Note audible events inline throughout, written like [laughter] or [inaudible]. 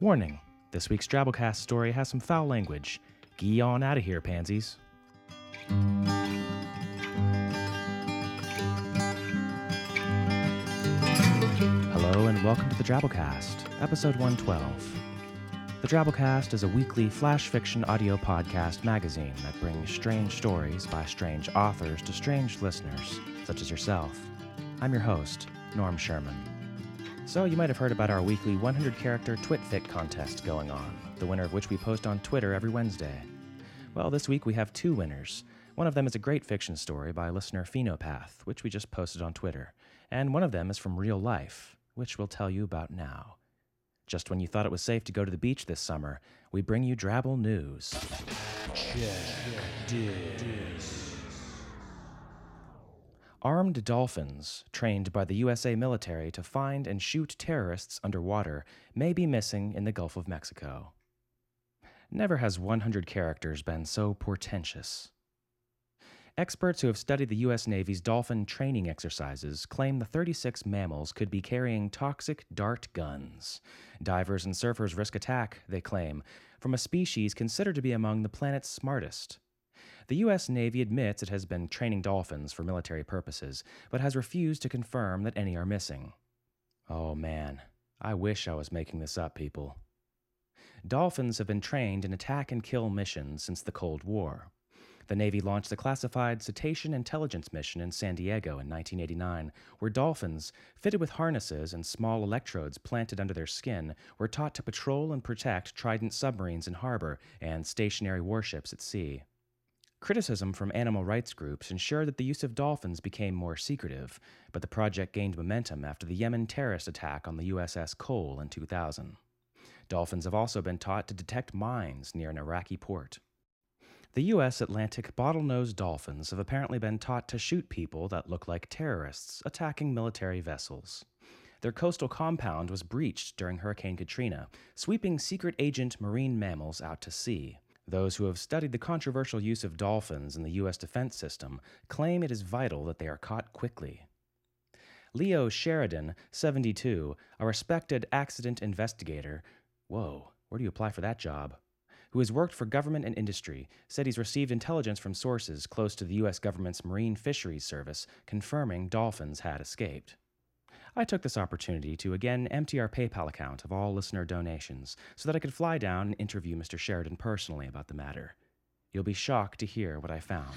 Warning this week's Drabblecast story has some foul language. Gee on out of here, pansies. Hello and welcome to the Drabblecast, episode 112. The Drabblecast is a weekly flash fiction audio podcast magazine that brings strange stories by strange authors to strange listeners, such as yourself. I'm your host, Norm Sherman. So, you might have heard about our weekly 100 character TwitFic contest going on, the winner of which we post on Twitter every Wednesday. Well, this week we have two winners. One of them is a great fiction story by listener Phenopath, which we just posted on Twitter, and one of them is from real life, which we'll tell you about now. Just when you thought it was safe to go to the beach this summer, we bring you Drabble News. Armed dolphins, trained by the USA military to find and shoot terrorists underwater, may be missing in the Gulf of Mexico. Never has 100 characters been so portentous. Experts who have studied the U.S. Navy's dolphin training exercises claim the 36 mammals could be carrying toxic dart guns. Divers and surfers risk attack, they claim, from a species considered to be among the planet's smartest. The U.S. Navy admits it has been training dolphins for military purposes, but has refused to confirm that any are missing. Oh man, I wish I was making this up, people. Dolphins have been trained in attack and kill missions since the Cold War. The Navy launched the classified Cetacean Intelligence Mission in San Diego in 1989, where dolphins, fitted with harnesses and small electrodes planted under their skin, were taught to patrol and protect Trident submarines in harbor and stationary warships at sea. Criticism from animal rights groups ensured that the use of dolphins became more secretive, but the project gained momentum after the Yemen terrorist attack on the USS Cole in 2000. Dolphins have also been taught to detect mines near an Iraqi port. The U.S. Atlantic bottlenose dolphins have apparently been taught to shoot people that look like terrorists attacking military vessels. Their coastal compound was breached during Hurricane Katrina, sweeping secret agent marine mammals out to sea. Those who have studied the controversial use of dolphins in the U.S. defense system claim it is vital that they are caught quickly. Leo Sheridan, 72, a respected accident investigator, whoa, where do you apply for that job? who has worked for government and industry, said he's received intelligence from sources close to the U.S. government's Marine Fisheries Service confirming dolphins had escaped. I took this opportunity to again empty our PayPal account of all listener donations so that I could fly down and interview Mr. Sheridan personally about the matter. You'll be shocked to hear what I found.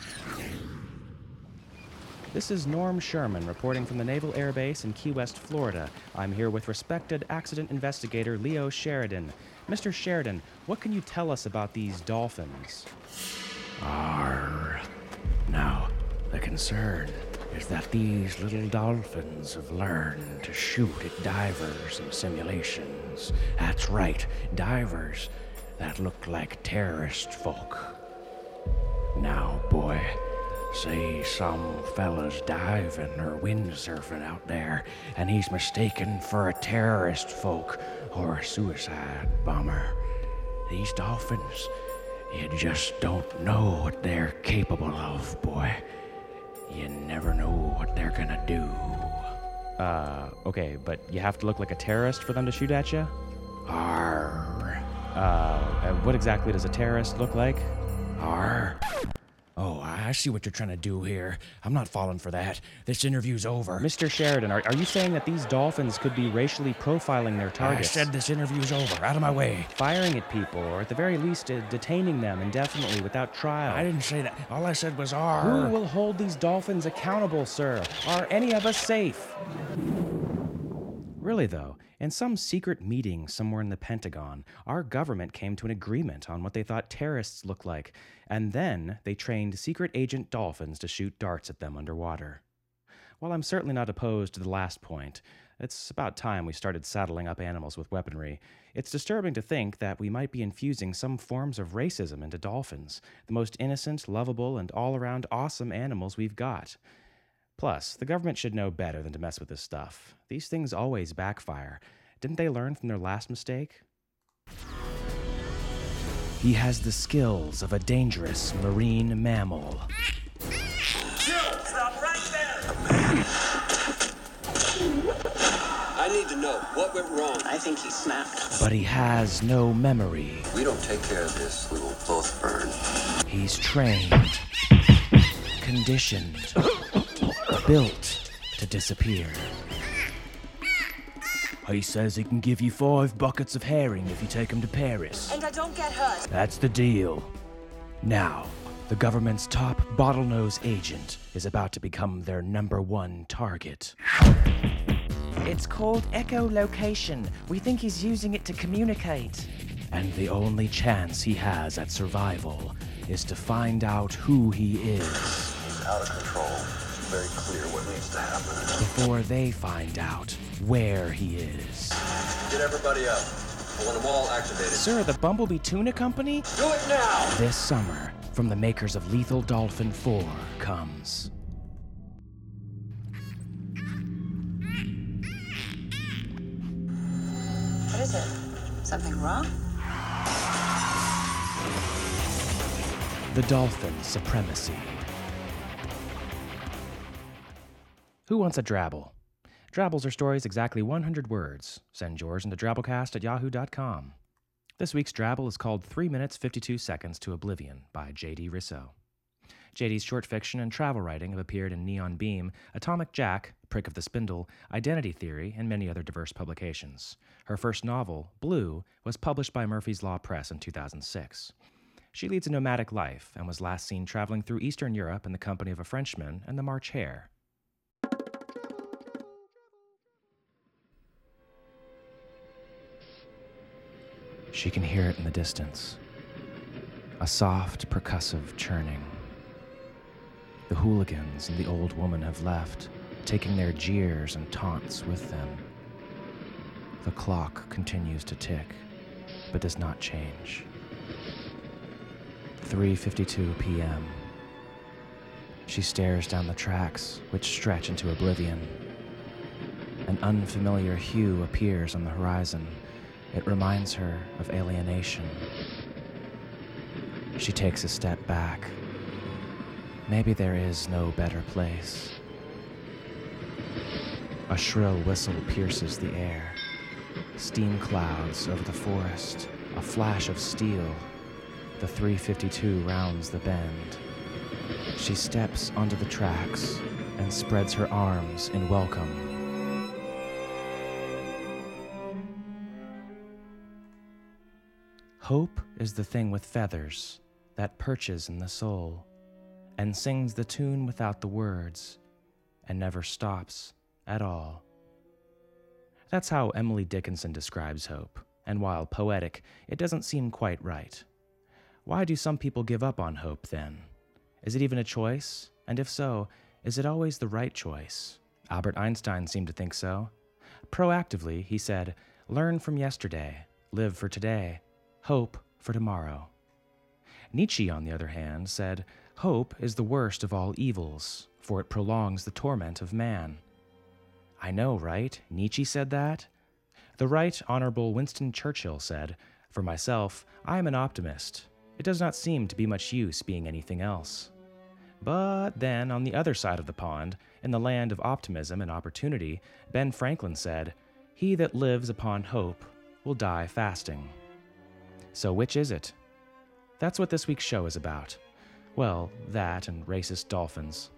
This is Norm Sherman reporting from the Naval Air Base in Key West, Florida. I'm here with respected accident investigator Leo Sheridan. Mr. Sheridan, what can you tell us about these dolphins? Arr. Now, the concern is that these little dolphins have learned to shoot at divers in simulations. That's right, divers that look like terrorist folk. Now, boy, say some fella's diving or windsurfing out there and he's mistaken for a terrorist folk or a suicide bomber. These dolphins, you just don't know what they're capable of, boy. You never know what they're gonna do. Uh, okay, but you have to look like a terrorist for them to shoot at you? Arr. Uh, what exactly does a terrorist look like? Arr. Oh, I see what you're trying to do here. I'm not falling for that. This interview's over. Mr. Sheridan, are, are you saying that these dolphins could be racially profiling their targets? I said this interview's over. Out of my way. Firing at people, or at the very least, uh, detaining them indefinitely without trial. I didn't say that. All I said was R. Who will hold these dolphins accountable, sir? Are any of us safe? Really, though, in some secret meeting somewhere in the Pentagon, our government came to an agreement on what they thought terrorists looked like, and then they trained secret agent dolphins to shoot darts at them underwater. While I'm certainly not opposed to the last point, it's about time we started saddling up animals with weaponry. It's disturbing to think that we might be infusing some forms of racism into dolphins, the most innocent, lovable, and all around awesome animals we've got. Plus, the government should know better than to mess with this stuff. These things always backfire. Didn't they learn from their last mistake? He has the skills of a dangerous marine mammal. Stop right there! I need need to know what went wrong. I think he snapped. But he has no memory. We don't take care of this, we will both burn. He's trained, conditioned, built to disappear. He says he can give you five buckets of herring if you take him to Paris. And I don't get hurt. That's the deal. Now, the government's top bottlenose agent is about to become their number one target. It's called echolocation. We think he's using it to communicate. And the only chance he has at survival is to find out who he is He's out of control. It's very clear what needs to happen. before they find out where he is. Get everybody up. I want them all activated. Sir, the Bumblebee Tuna Company? Do it now! This summer, from the makers of Lethal Dolphin 4, comes. What is it? Something wrong? The Dolphin Supremacy. Who wants a drabble? Drabbles are stories exactly 100 words. Send yours into drabblecast at yahoo.com. This week's drabble is called 3 Minutes 52 Seconds to Oblivion by J.D. Rousseau. J.D.'s short fiction and travel writing have appeared in Neon Beam, Atomic Jack, Prick of the Spindle, Identity Theory, and many other diverse publications. Her first novel, Blue, was published by Murphy's Law Press in 2006. She leads a nomadic life and was last seen traveling through Eastern Europe in the company of a Frenchman and the March Hare. She can hear it in the distance a soft, percussive churning. The hooligans and the old woman have left, taking their jeers and taunts with them. The clock continues to tick, but does not change. 3:52 p.m. She stares down the tracks, which stretch into oblivion. An unfamiliar hue appears on the horizon. It reminds her of alienation. She takes a step back. Maybe there is no better place. A shrill whistle pierces the air. Steam clouds over the forest. A flash of steel. The 352 rounds the bend. She steps onto the tracks and spreads her arms in welcome. Hope is the thing with feathers that perches in the soul and sings the tune without the words and never stops at all. That's how Emily Dickinson describes hope, and while poetic, it doesn't seem quite right. Why do some people give up on hope then? Is it even a choice? And if so, is it always the right choice? Albert Einstein seemed to think so. Proactively, he said, Learn from yesterday, live for today, hope for tomorrow. Nietzsche, on the other hand, said, Hope is the worst of all evils, for it prolongs the torment of man. I know, right? Nietzsche said that? The Right Honorable Winston Churchill said, For myself, I am an optimist. It does not seem to be much use being anything else. But then, on the other side of the pond, in the land of optimism and opportunity, Ben Franklin said, He that lives upon hope will die fasting. So, which is it? That's what this week's show is about. Well, that and racist dolphins.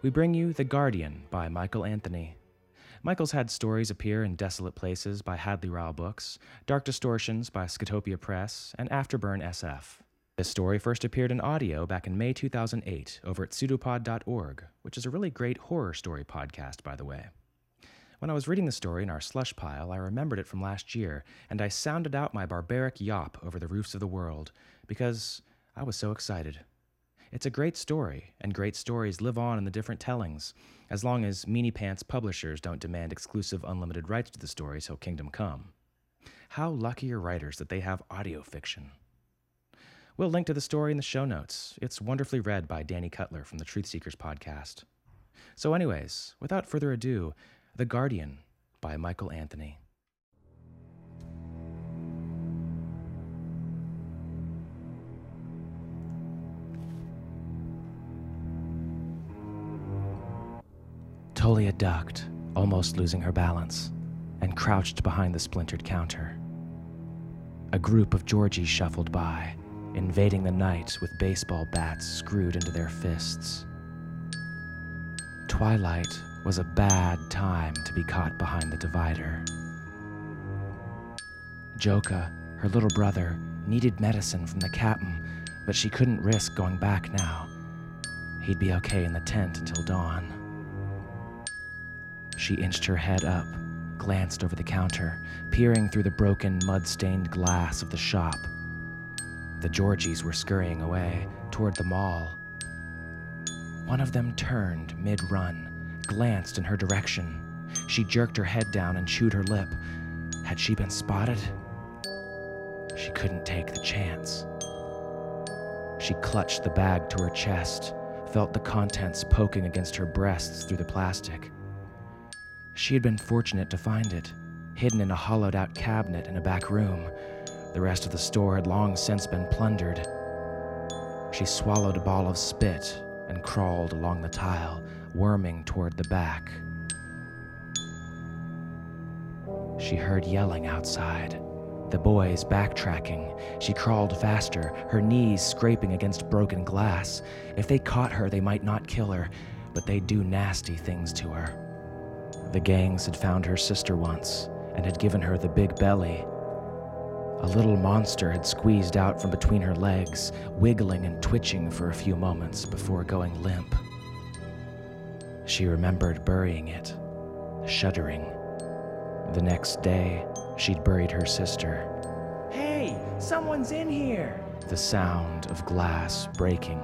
We bring you The Guardian by Michael Anthony. Michael's had stories appear in Desolate Places by Hadley Rille Books, Dark Distortions by Scotopia Press, and Afterburn SF. This story first appeared in audio back in May 2008 over at pseudopod.org, which is a really great horror story podcast, by the way. When I was reading the story in our slush pile, I remembered it from last year, and I sounded out my barbaric yawp over the roofs of the world because I was so excited. It's a great story, and great stories live on in the different tellings, as long as Meanie Pants publishers don't demand exclusive unlimited rights to the story till Kingdom Come. How lucky are writers that they have audio fiction. We'll link to the story in the show notes. It's wonderfully read by Danny Cutler from the Truth Seekers podcast. So, anyways, without further ado, The Guardian by Michael Anthony. Tolia ducked, almost losing her balance, and crouched behind the splintered counter. A group of Georgies shuffled by, invading the night with baseball bats screwed into their fists. Twilight was a bad time to be caught behind the divider. Joka, her little brother, needed medicine from the captain, but she couldn't risk going back now. He'd be okay in the tent until dawn. She inched her head up, glanced over the counter, peering through the broken, mud stained glass of the shop. The Georgies were scurrying away toward the mall. One of them turned mid run, glanced in her direction. She jerked her head down and chewed her lip. Had she been spotted? She couldn't take the chance. She clutched the bag to her chest, felt the contents poking against her breasts through the plastic. She had been fortunate to find it, hidden in a hollowed out cabinet in a back room. The rest of the store had long since been plundered. She swallowed a ball of spit and crawled along the tile, worming toward the back. She heard yelling outside. The boys backtracking. She crawled faster, her knees scraping against broken glass. If they caught her, they might not kill her, but they'd do nasty things to her. The gangs had found her sister once and had given her the big belly. A little monster had squeezed out from between her legs, wiggling and twitching for a few moments before going limp. She remembered burying it, shuddering. The next day, she'd buried her sister. Hey, someone's in here! The sound of glass breaking.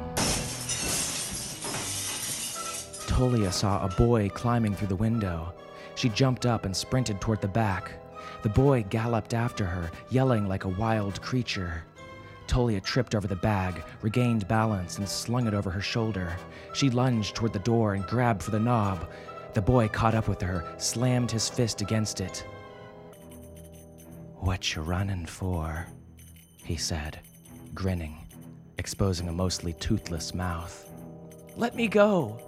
Tolia saw a boy climbing through the window. She jumped up and sprinted toward the back. The boy galloped after her, yelling like a wild creature. Tolia tripped over the bag, regained balance, and slung it over her shoulder. She lunged toward the door and grabbed for the knob. The boy caught up with her, slammed his fist against it. What you running for? he said, grinning, exposing a mostly toothless mouth. Let me go.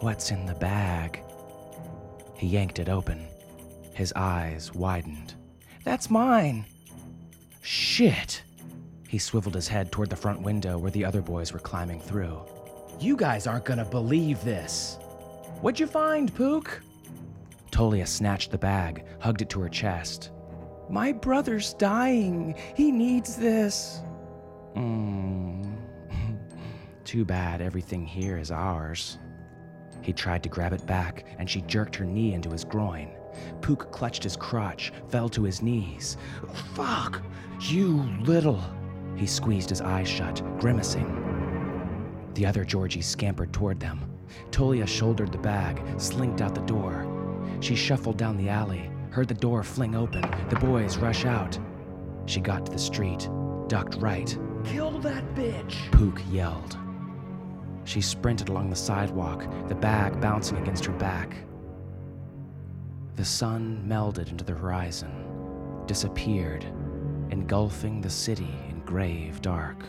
What's in the bag? He yanked it open. His eyes widened. That's mine. Shit. He swiveled his head toward the front window where the other boys were climbing through. You guys aren't gonna believe this. What'd you find, Pook? Tolia snatched the bag, hugged it to her chest. My brother's dying. He needs this. Mm. [laughs] Too bad everything here is ours. He tried to grab it back, and she jerked her knee into his groin. Pook clutched his crotch, fell to his knees. Fuck! You little. He squeezed his eyes shut, grimacing. The other Georgies scampered toward them. Tolia shouldered the bag, slinked out the door. She shuffled down the alley, heard the door fling open, the boys rush out. She got to the street, ducked right. Kill that bitch! Pook yelled. She sprinted along the sidewalk, the bag bouncing against her back. The sun melded into the horizon, disappeared, engulfing the city grave dark.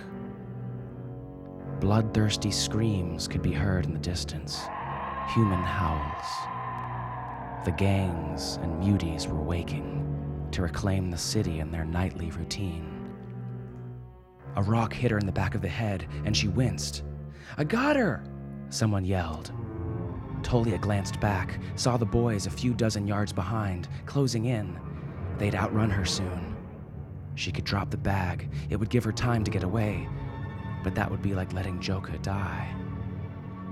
Bloodthirsty screams could be heard in the distance, human howls. The gangs and muties were waking to reclaim the city in their nightly routine. A rock hit her in the back of the head, and she winced. I got her! Someone yelled. Tolia glanced back, saw the boys a few dozen yards behind, closing in. They'd outrun her soon. She could drop the bag, it would give her time to get away, but that would be like letting Joka die.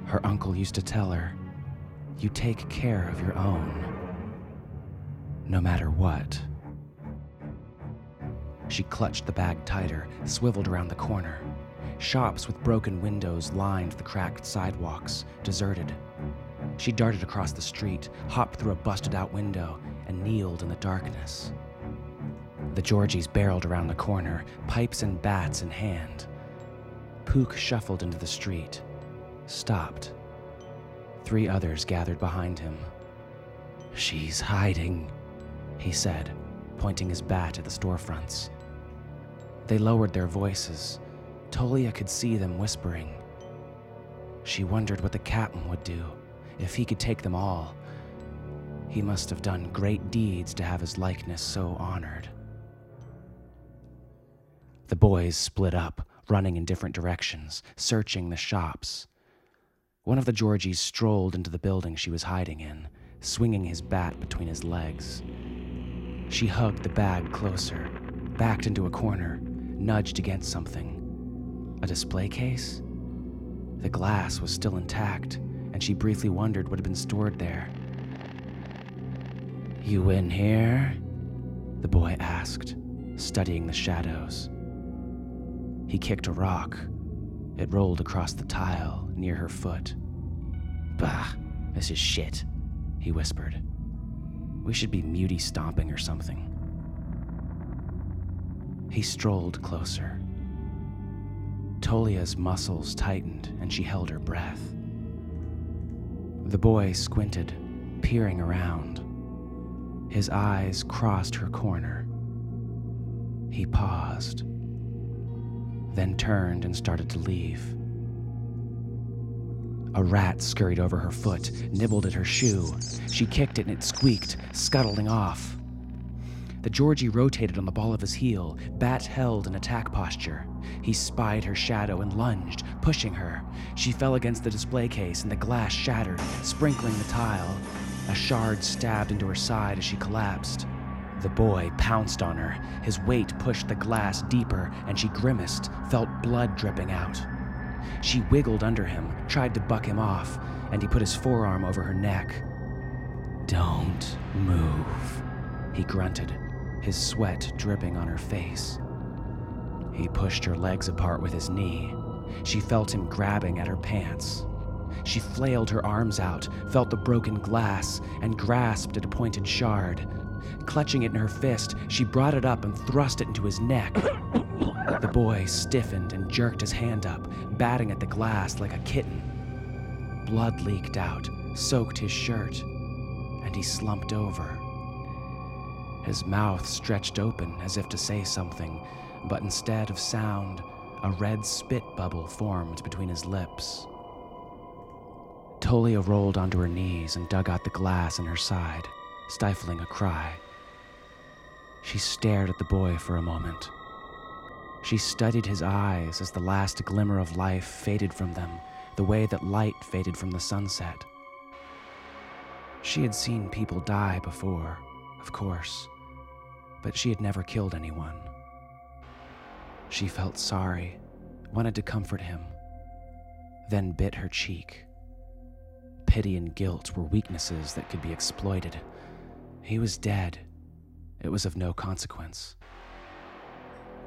Her uncle used to tell her, You take care of your own, no matter what. She clutched the bag tighter, swiveled around the corner. Shops with broken windows lined the cracked sidewalks, deserted. She darted across the street, hopped through a busted out window, and kneeled in the darkness. The Georgies barreled around the corner, pipes and bats in hand. Pook shuffled into the street, stopped. Three others gathered behind him. She's hiding, he said, pointing his bat at the storefronts. They lowered their voices. Tolia could see them whispering. She wondered what the captain would do if he could take them all. He must have done great deeds to have his likeness so honored. The boys split up, running in different directions, searching the shops. One of the Georgies strolled into the building she was hiding in, swinging his bat between his legs. She hugged the bag closer, backed into a corner, nudged against something. A display case? The glass was still intact, and she briefly wondered what had been stored there. You in here? The boy asked, studying the shadows. He kicked a rock. It rolled across the tile near her foot. Bah, this is shit, he whispered. We should be muty stomping or something. He strolled closer. Tolia's muscles tightened and she held her breath. The boy squinted, peering around. His eyes crossed her corner. He paused, then turned and started to leave. A rat scurried over her foot, nibbled at her shoe. She kicked it and it squeaked, scuttling off. The Georgie rotated on the ball of his heel, bat held in attack posture. He spied her shadow and lunged, pushing her. She fell against the display case and the glass shattered, sprinkling the tile. A shard stabbed into her side as she collapsed. The boy pounced on her. His weight pushed the glass deeper, and she grimaced, felt blood dripping out. She wiggled under him, tried to buck him off, and he put his forearm over her neck. Don't move, he grunted, his sweat dripping on her face. He pushed her legs apart with his knee. She felt him grabbing at her pants. She flailed her arms out, felt the broken glass, and grasped at a pointed shard. Clutching it in her fist, she brought it up and thrust it into his neck. The boy stiffened and jerked his hand up, batting at the glass like a kitten. Blood leaked out, soaked his shirt, and he slumped over. His mouth stretched open as if to say something, but instead of sound, a red spit bubble formed between his lips. Tolia rolled onto her knees and dug out the glass in her side, stifling a cry. She stared at the boy for a moment. She studied his eyes as the last glimmer of life faded from them, the way that light faded from the sunset. She had seen people die before, of course, but she had never killed anyone. She felt sorry, wanted to comfort him, then bit her cheek. Pity and guilt were weaknesses that could be exploited. He was dead. It was of no consequence.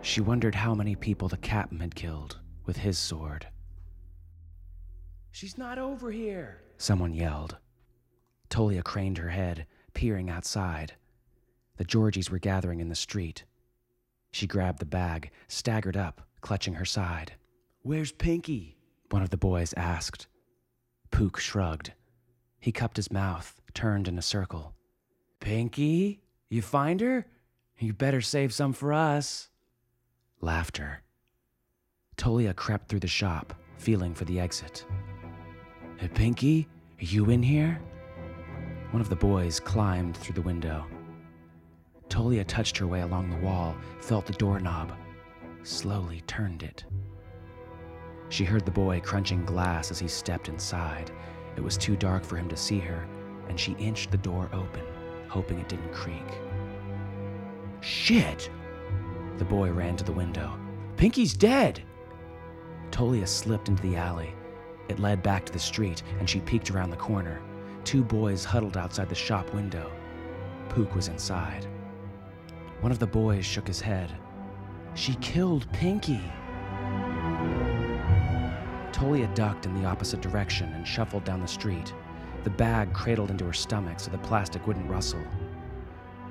She wondered how many people the captain had killed with his sword. She's not over here, someone yelled. Tolia craned her head, peering outside. The Georgies were gathering in the street. She grabbed the bag, staggered up, clutching her side. Where's Pinky? One of the boys asked. Pook shrugged. He cupped his mouth, turned in a circle. Pinky? You find her? You better save some for us. Laughter. Tolia crept through the shop, feeling for the exit. Hey, Pinky, are you in here? One of the boys climbed through the window. Tolia touched her way along the wall, felt the doorknob, slowly turned it. She heard the boy crunching glass as he stepped inside. It was too dark for him to see her, and she inched the door open, hoping it didn't creak. Shit! The boy ran to the window. Pinky's dead! Tolia slipped into the alley. It led back to the street, and she peeked around the corner. Two boys huddled outside the shop window. Pook was inside. One of the boys shook his head. She killed Pinky. Tolia ducked in the opposite direction and shuffled down the street. The bag cradled into her stomach so the plastic wouldn't rustle.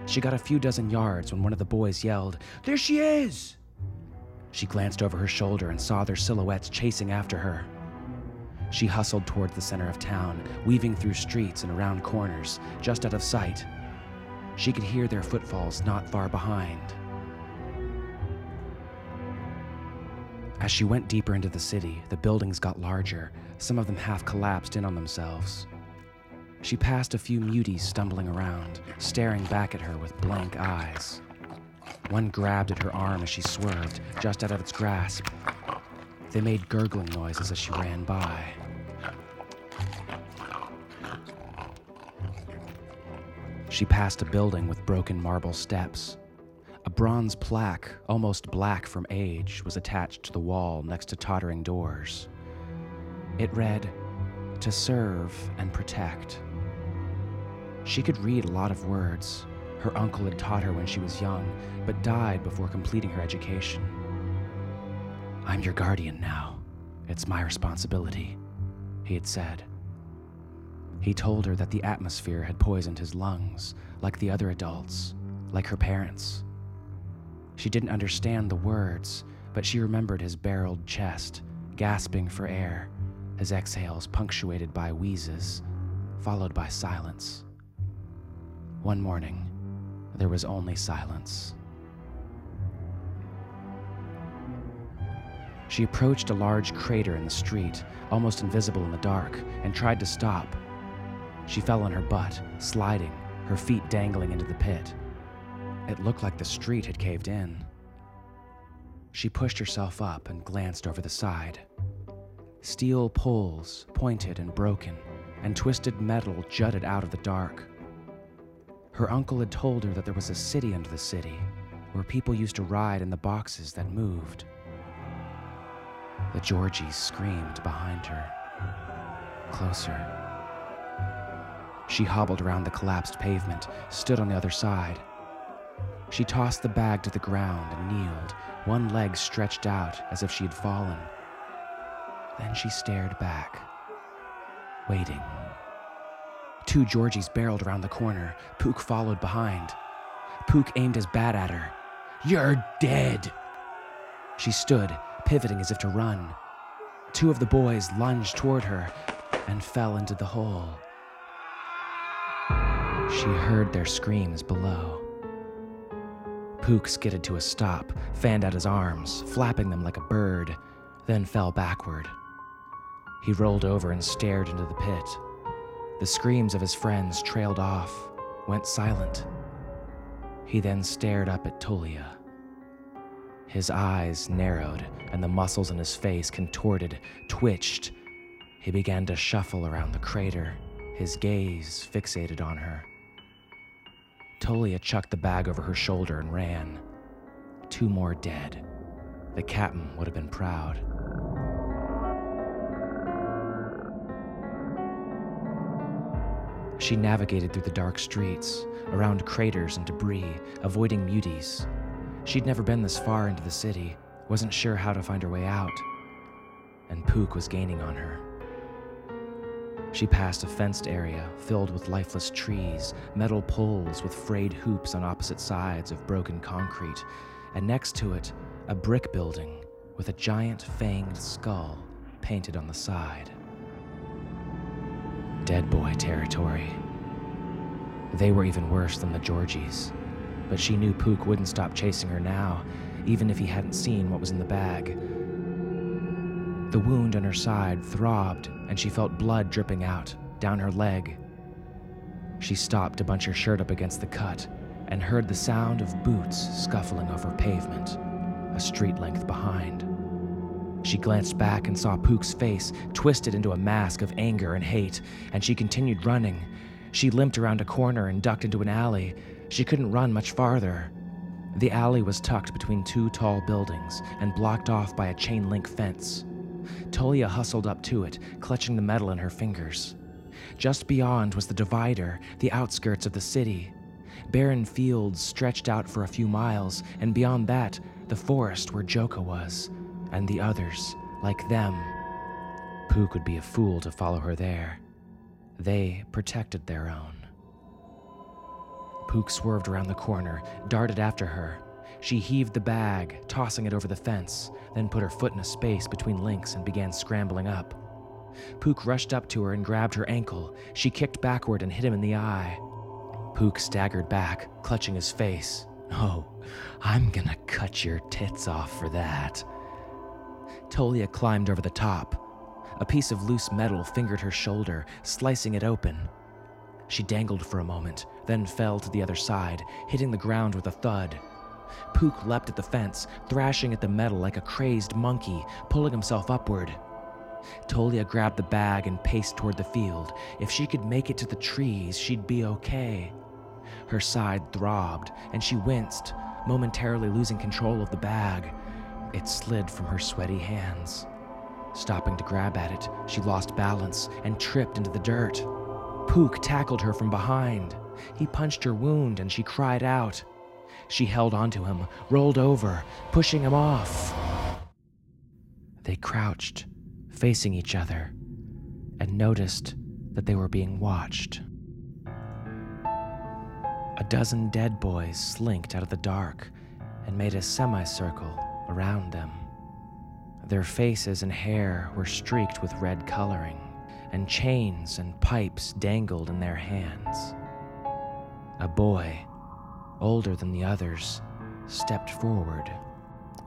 She got a few dozen yards when one of the boys yelled, There she is! She glanced over her shoulder and saw their silhouettes chasing after her. She hustled towards the center of town, weaving through streets and around corners, just out of sight. She could hear their footfalls not far behind. As she went deeper into the city, the buildings got larger, some of them half collapsed in on themselves. She passed a few muties stumbling around, staring back at her with blank eyes. One grabbed at her arm as she swerved, just out of its grasp. They made gurgling noises as she ran by. She passed a building with broken marble steps. A bronze plaque, almost black from age, was attached to the wall next to tottering doors. It read, To serve and protect. She could read a lot of words. Her uncle had taught her when she was young, but died before completing her education. I'm your guardian now. It's my responsibility, he had said. He told her that the atmosphere had poisoned his lungs, like the other adults, like her parents. She didn't understand the words, but she remembered his barreled chest, gasping for air, his exhales punctuated by wheezes, followed by silence. One morning, there was only silence. She approached a large crater in the street, almost invisible in the dark, and tried to stop. She fell on her butt, sliding, her feet dangling into the pit. It looked like the street had caved in. She pushed herself up and glanced over the side. Steel poles, pointed and broken, and twisted metal jutted out of the dark. Her uncle had told her that there was a city under the city where people used to ride in the boxes that moved. The Georgies screamed behind her. Closer. She hobbled around the collapsed pavement, stood on the other side. She tossed the bag to the ground and kneeled, one leg stretched out as if she had fallen. Then she stared back, waiting. Two Georgies barreled around the corner. Pook followed behind. Pook aimed his bat at her. You're dead! She stood, pivoting as if to run. Two of the boys lunged toward her and fell into the hole. She heard their screams below. Pook skidded to a stop, fanned out his arms, flapping them like a bird, then fell backward. He rolled over and stared into the pit. The screams of his friends trailed off, went silent. He then stared up at Tolia. His eyes narrowed and the muscles in his face contorted, twitched. He began to shuffle around the crater, his gaze fixated on her. Tolia chucked the bag over her shoulder and ran. Two more dead. The captain would have been proud. She navigated through the dark streets, around craters and debris, avoiding muties. She'd never been this far into the city, wasn't sure how to find her way out. And Pook was gaining on her. She passed a fenced area filled with lifeless trees, metal poles with frayed hoops on opposite sides of broken concrete, and next to it, a brick building with a giant fanged skull painted on the side. Dead boy territory. They were even worse than the Georgies, but she knew Pook wouldn't stop chasing her now, even if he hadn't seen what was in the bag. The wound on her side throbbed, and she felt blood dripping out, down her leg. She stopped to bunch her shirt up against the cut and heard the sound of boots scuffling over pavement, a street length behind. She glanced back and saw Pook's face twisted into a mask of anger and hate, and she continued running. She limped around a corner and ducked into an alley. She couldn't run much farther. The alley was tucked between two tall buildings and blocked off by a chain link fence. Tolia hustled up to it, clutching the metal in her fingers. Just beyond was the divider, the outskirts of the city. Barren fields stretched out for a few miles, and beyond that, the forest where Joka was, and the others, like them. Pook would be a fool to follow her there. They protected their own. Pook swerved around the corner, darted after her. She heaved the bag, tossing it over the fence, then put her foot in a space between links and began scrambling up. Pook rushed up to her and grabbed her ankle. She kicked backward and hit him in the eye. Pook staggered back, clutching his face. Oh, I'm gonna cut your tits off for that. Tolia climbed over the top. A piece of loose metal fingered her shoulder, slicing it open. She dangled for a moment, then fell to the other side, hitting the ground with a thud. Pook leapt at the fence, thrashing at the metal like a crazed monkey, pulling himself upward. Tolia grabbed the bag and paced toward the field. If she could make it to the trees, she'd be okay. Her side throbbed, and she winced, momentarily losing control of the bag. It slid from her sweaty hands. Stopping to grab at it, she lost balance and tripped into the dirt. Pook tackled her from behind. He punched her wound and she cried out. She held onto him, rolled over, pushing him off. They crouched, facing each other, and noticed that they were being watched. A dozen dead boys slinked out of the dark and made a semicircle around them. Their faces and hair were streaked with red coloring, and chains and pipes dangled in their hands. A boy, older than the others, stepped forward.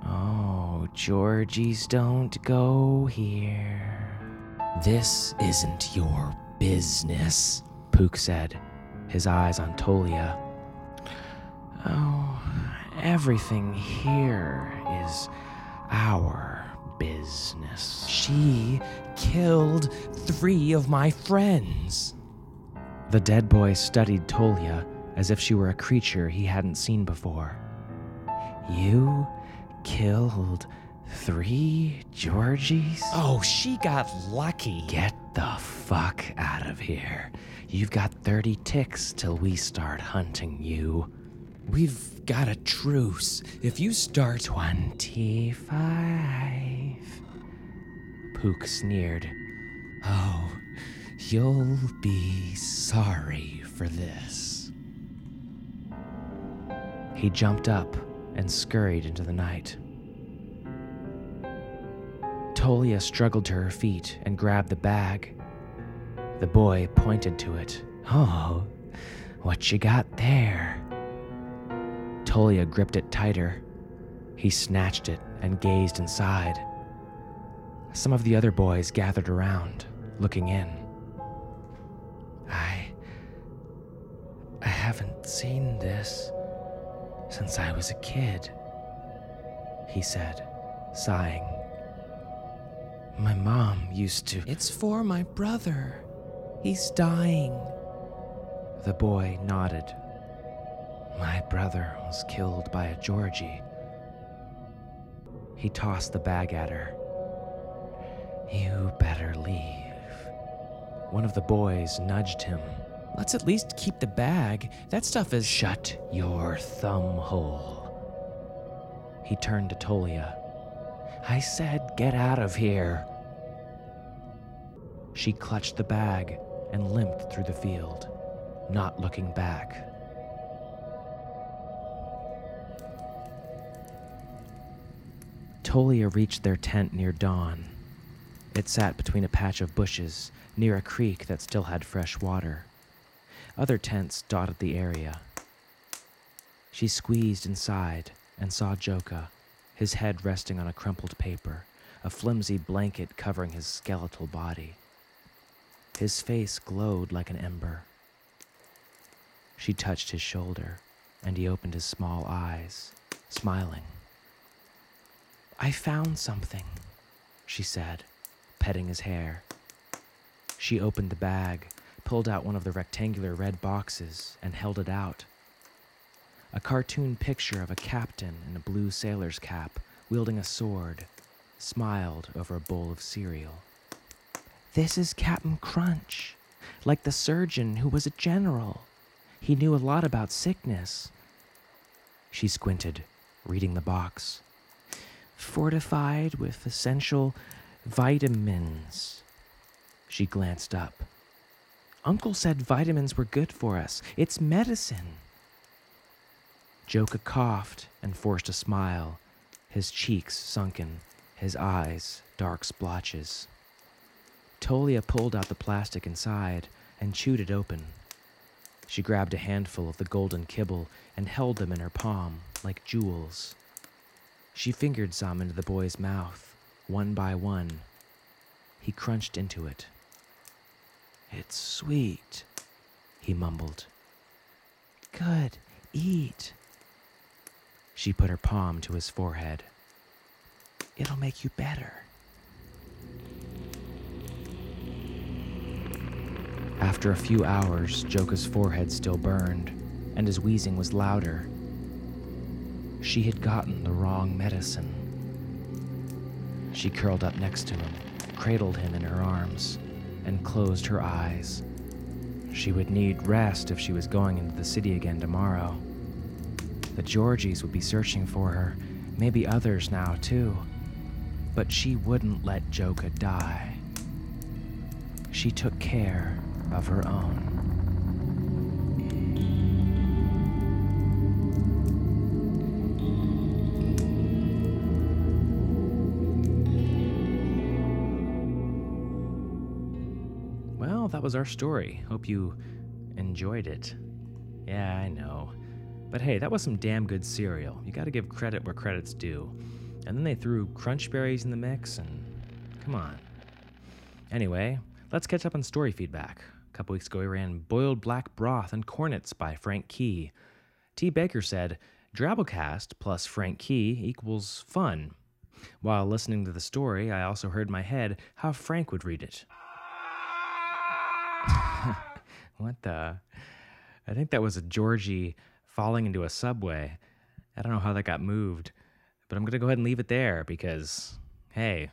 Oh, Georgies don't go here. This isn't your business, Pook said, his eyes on Tolia. Oh, everything here is our business. She killed three of my friends. The dead boy studied Tolia as if she were a creature he hadn't seen before. You killed three Georgies? Oh, she got lucky. Get the fuck out of here. You've got 30 ticks till we start hunting you. We've got a truce. If you start 25. Pook sneered. Oh, you'll be sorry for this. He jumped up and scurried into the night. Tolia struggled to her feet and grabbed the bag. The boy pointed to it. Oh, what you got there? Tolia gripped it tighter. He snatched it and gazed inside. Some of the other boys gathered around, looking in. I. I haven't seen this since I was a kid, he said, sighing. My mom used to. It's for my brother. He's dying. The boy nodded. My brother was killed by a Georgie. He tossed the bag at her. You better leave. One of the boys nudged him. Let's at least keep the bag. That stuff is. Shut your thumb hole. He turned to Tolia. I said, get out of here. She clutched the bag and limped through the field, not looking back. Tolia reached their tent near dawn. It sat between a patch of bushes near a creek that still had fresh water. Other tents dotted the area. She squeezed inside and saw Joka, his head resting on a crumpled paper, a flimsy blanket covering his skeletal body. His face glowed like an ember. She touched his shoulder, and he opened his small eyes, smiling. I found something, she said, petting his hair. She opened the bag, pulled out one of the rectangular red boxes, and held it out. A cartoon picture of a captain in a blue sailor's cap, wielding a sword, smiled over a bowl of cereal. This is Captain Crunch, like the surgeon who was a general. He knew a lot about sickness. She squinted, reading the box. Fortified with essential vitamins. She glanced up. Uncle said vitamins were good for us. It's medicine. Joka coughed and forced a smile, his cheeks sunken, his eyes dark splotches. Tolia pulled out the plastic inside and chewed it open. She grabbed a handful of the golden kibble and held them in her palm like jewels. She fingered some into the boy's mouth, one by one. He crunched into it. It's sweet, he mumbled. Good, eat. She put her palm to his forehead. It'll make you better. After a few hours, Joka's forehead still burned, and his wheezing was louder. She had gotten the wrong medicine. She curled up next to him, cradled him in her arms, and closed her eyes. She would need rest if she was going into the city again tomorrow. The Georgies would be searching for her, maybe others now too. But she wouldn't let Joka die. She took care of her own. That was our story. Hope you enjoyed it. Yeah, I know. But hey, that was some damn good cereal. You gotta give credit where credit's due. And then they threw crunch berries in the mix, and come on. Anyway, let's catch up on story feedback. A couple weeks ago, we ran Boiled Black Broth and Cornets by Frank Key. T. Baker said, Drabblecast plus Frank Key equals fun. While listening to the story, I also heard my head how Frank would read it. [laughs] what the? I think that was a Georgie falling into a subway. I don't know how that got moved, but I'm going to go ahead and leave it there because, hey,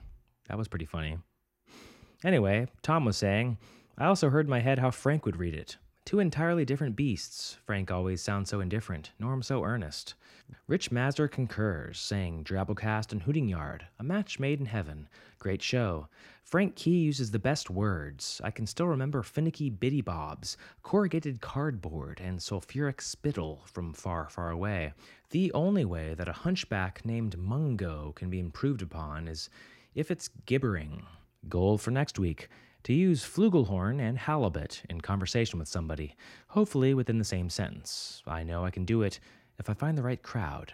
that was pretty funny. Anyway, Tom was saying, I also heard in my head how Frank would read it. Two entirely different beasts. Frank always sounds so indifferent, Norm so earnest. Rich Mazur concurs, saying Drabblecast and Hooting Yard, a match made in heaven. Great show. Frank Key uses the best words. I can still remember finicky bitty bobs, corrugated cardboard, and sulfuric spittle from far, far away. The only way that a hunchback named Mungo can be improved upon is if it's gibbering. Goal for next week to use flugelhorn and halibut in conversation with somebody, hopefully within the same sentence. I know I can do it if I find the right crowd.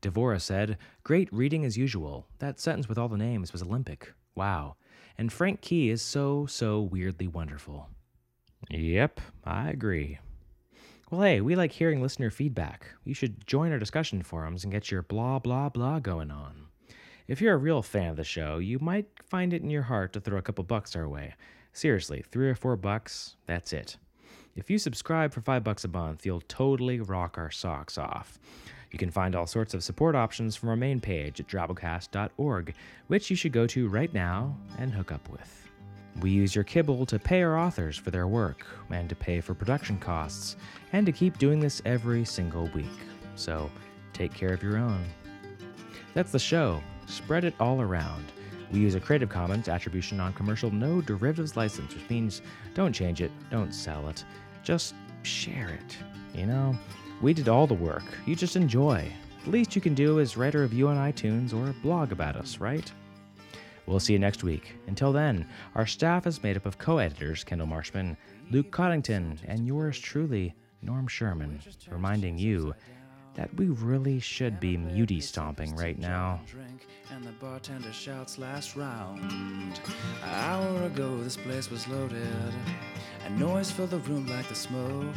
Devora said, Great reading as usual. That sentence with all the names was Olympic. Wow. And Frank Key is so, so weirdly wonderful. Yep, I agree. Well, hey, we like hearing listener feedback. You should join our discussion forums and get your blah, blah, blah going on. If you're a real fan of the show, you might find it in your heart to throw a couple bucks our way. Seriously, three or four bucks, that's it. If you subscribe for five bucks a month, you'll totally rock our socks off. You can find all sorts of support options from our main page at drabblecast.org, which you should go to right now and hook up with. We use your kibble to pay our authors for their work, and to pay for production costs, and to keep doing this every single week. So take care of your own. That's the show. Spread it all around. We use a Creative Commons Attribution Non Commercial No Derivatives license, which means don't change it, don't sell it, just share it. You know, we did all the work. You just enjoy. The least you can do is write a review on iTunes or blog about us, right? We'll see you next week. Until then, our staff is made up of co editors Kendall Marshman, Luke Coddington, and yours truly, Norm Sherman, reminding you that we really should be muty stomping right now. And the bartender shouts last round. An hour ago, this place was loaded, and noise filled the room like the smoke.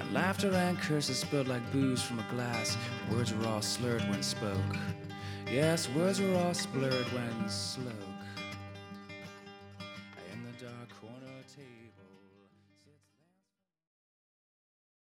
And laughter and curses spilled like booze from a glass. Words were all slurred when spoke. Yes, words were all slurred when slow.